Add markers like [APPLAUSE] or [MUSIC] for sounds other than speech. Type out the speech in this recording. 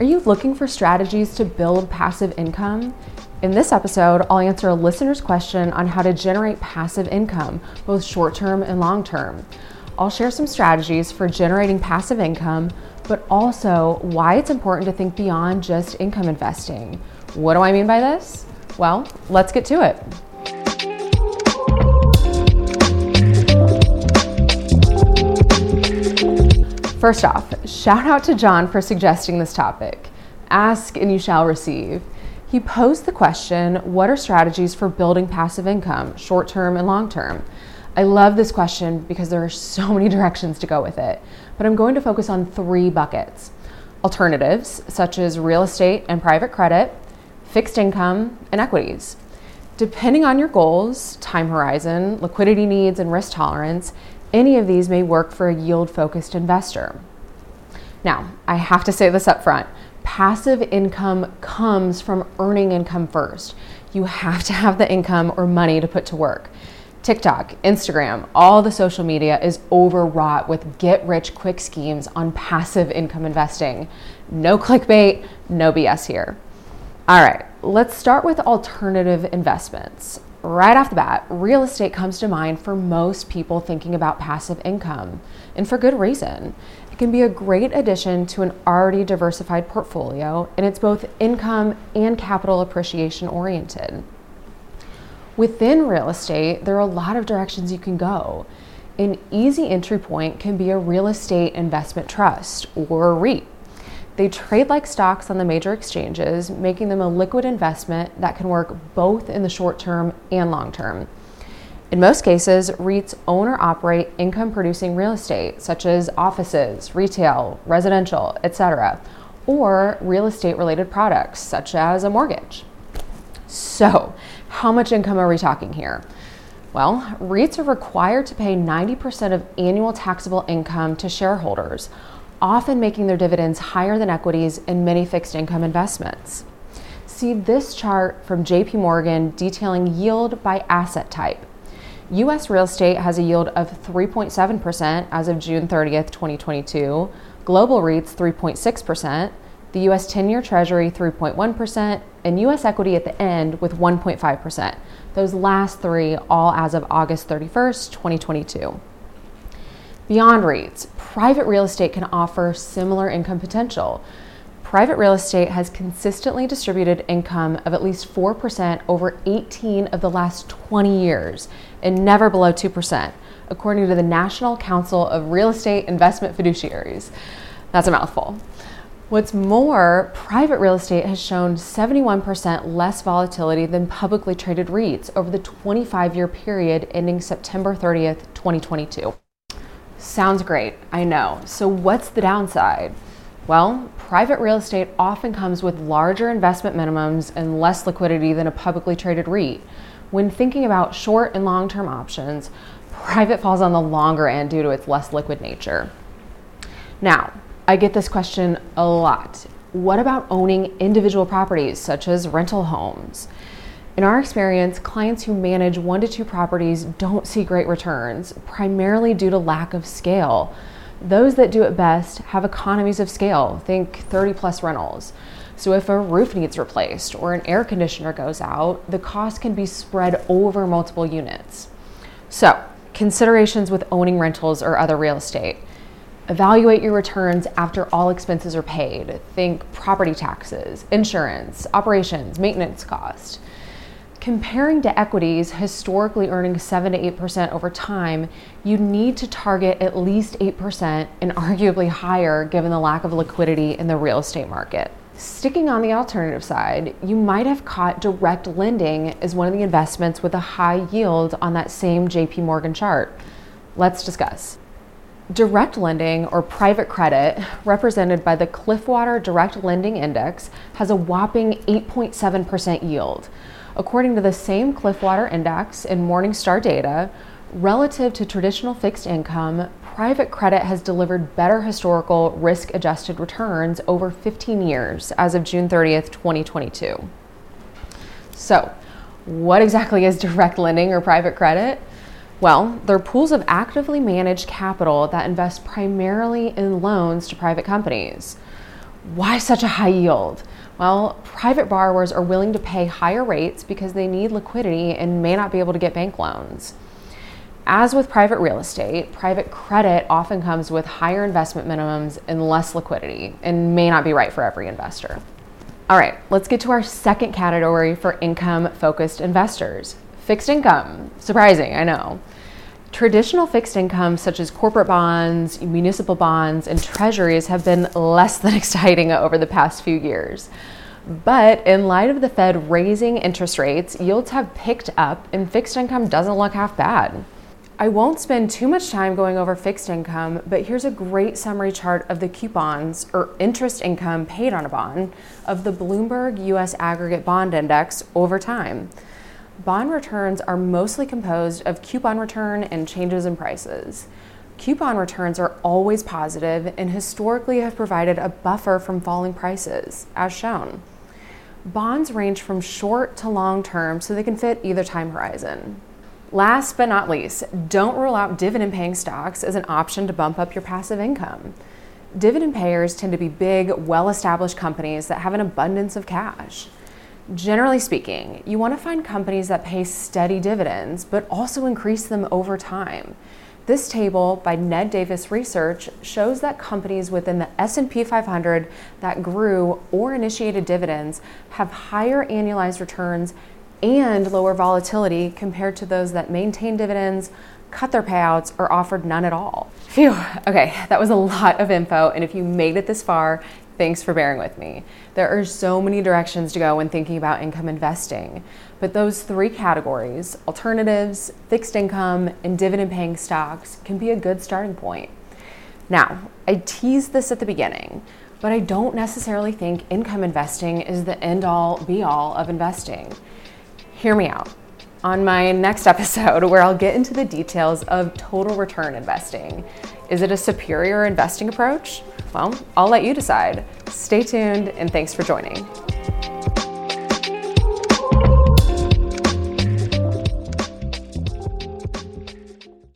Are you looking for strategies to build passive income? In this episode, I'll answer a listener's question on how to generate passive income, both short term and long term. I'll share some strategies for generating passive income, but also why it's important to think beyond just income investing. What do I mean by this? Well, let's get to it. First off, shout out to John for suggesting this topic. Ask and you shall receive. He posed the question What are strategies for building passive income, short term and long term? I love this question because there are so [LAUGHS] many directions to go with it, but I'm going to focus on three buckets alternatives, such as real estate and private credit, fixed income, and equities. Depending on your goals, time horizon, liquidity needs, and risk tolerance, any of these may work for a yield focused investor. Now, I have to say this up front passive income comes from earning income first. You have to have the income or money to put to work. TikTok, Instagram, all the social media is overwrought with get rich quick schemes on passive income investing. No clickbait, no BS here. All right, let's start with alternative investments right off the bat, real estate comes to mind for most people thinking about passive income, and for good reason. It can be a great addition to an already diversified portfolio, and it's both income and capital appreciation oriented. Within real estate, there are a lot of directions you can go. An easy entry point can be a real estate investment trust or REIT. They trade like stocks on the major exchanges, making them a liquid investment that can work both in the short term and long term. In most cases, REITs own or operate income producing real estate, such as offices, retail, residential, etc., or real estate related products, such as a mortgage. So, how much income are we talking here? Well, REITs are required to pay 90% of annual taxable income to shareholders often making their dividends higher than equities in many fixed income investments. See this chart from JP Morgan detailing yield by asset type. US real estate has a yield of 3.7% as of June 30th, 2022, global REITs 3.6%, the US 10 year Treasury 3.1%, and US equity at the end with 1.5%. Those last three all as of August 31st, 2022. Beyond REITs, private real estate can offer similar income potential. Private real estate has consistently distributed income of at least 4% over 18 of the last 20 years and never below 2%, according to the National Council of Real Estate Investment Fiduciaries. That's a mouthful. What's more, private real estate has shown 71% less volatility than publicly traded REITs over the 25 year period ending September 30th, 2022. Sounds great, I know. So, what's the downside? Well, private real estate often comes with larger investment minimums and less liquidity than a publicly traded REIT. When thinking about short and long term options, private falls on the longer end due to its less liquid nature. Now, I get this question a lot. What about owning individual properties such as rental homes? In our experience, clients who manage one to two properties don't see great returns, primarily due to lack of scale. Those that do it best have economies of scale, think 30 plus rentals. So if a roof needs replaced or an air conditioner goes out, the cost can be spread over multiple units. So, considerations with owning rentals or other real estate. Evaluate your returns after all expenses are paid. Think property taxes, insurance, operations, maintenance cost. Comparing to equities historically earning 7 to 8% over time, you need to target at least 8% and [LAUGHS] arguably higher given the lack of liquidity in the real estate market. Sticking on the alternative side, you might have caught direct lending as one of the investments with a high yield on that same JP Morgan chart. Let's discuss. Direct lending or private credit, [LAUGHS] represented by the Cliffwater Direct Lending Index, has a whopping 8.7% yield. According to the same Cliffwater Index and Morningstar data, relative to traditional fixed income, private credit has delivered better historical risk adjusted returns over 15 years as of June 30th, 2022. So, what exactly is direct lending or private credit? Well, they're pools of actively managed capital that invest primarily in loans to private companies. Why such a high yield? Well, private borrowers are willing to pay higher rates because they need liquidity and may not be able to get bank loans. As with private real estate, private credit often comes with higher investment minimums and less liquidity and may not be right for every investor. All right, let's get to our second category for income focused investors fixed income. Surprising, I know. Traditional fixed income, such as corporate bonds, municipal bonds, and treasuries, have been less than [LAUGHS] exciting over the past few years. But in light of the Fed raising interest rates, yields have picked up and fixed income doesn't look half bad. I won't spend too much time going over fixed income, but here's a great summary chart of the coupons or interest income paid on a bond of the Bloomberg US Aggregate Bond Index over time. Bond returns are mostly composed of coupon return and changes in prices. Coupon returns are always positive and historically have provided a buffer from falling prices, as shown. Bonds range from short to long term so they can fit either time horizon. Last but not least, don't rule out dividend paying stocks as an option to bump up your passive income. Dividend payers tend to be big, well established companies that have an abundance of cash. Generally speaking, you want to find companies that pay steady dividends but also increase them over time. This table by Ned Davis Research shows that companies within the S&P 500 that grew or initiated dividends have higher annualized returns and lower volatility compared to those that maintain dividends, cut their payouts, or offered none at all. Phew, okay, that was a lot of info, and if you made it this far, Thanks for bearing with me. There are so many directions to go when thinking about income investing, but those three categories alternatives, fixed income, and dividend paying stocks can be a good starting point. Now, I teased this at the beginning, but I don't necessarily think income investing is the end all be all of investing. Hear me out on my next episode, [LAUGHS] where I'll get into the details of total return investing. Is it a superior investing approach? Well, I'll let you decide. Stay tuned and thanks for joining.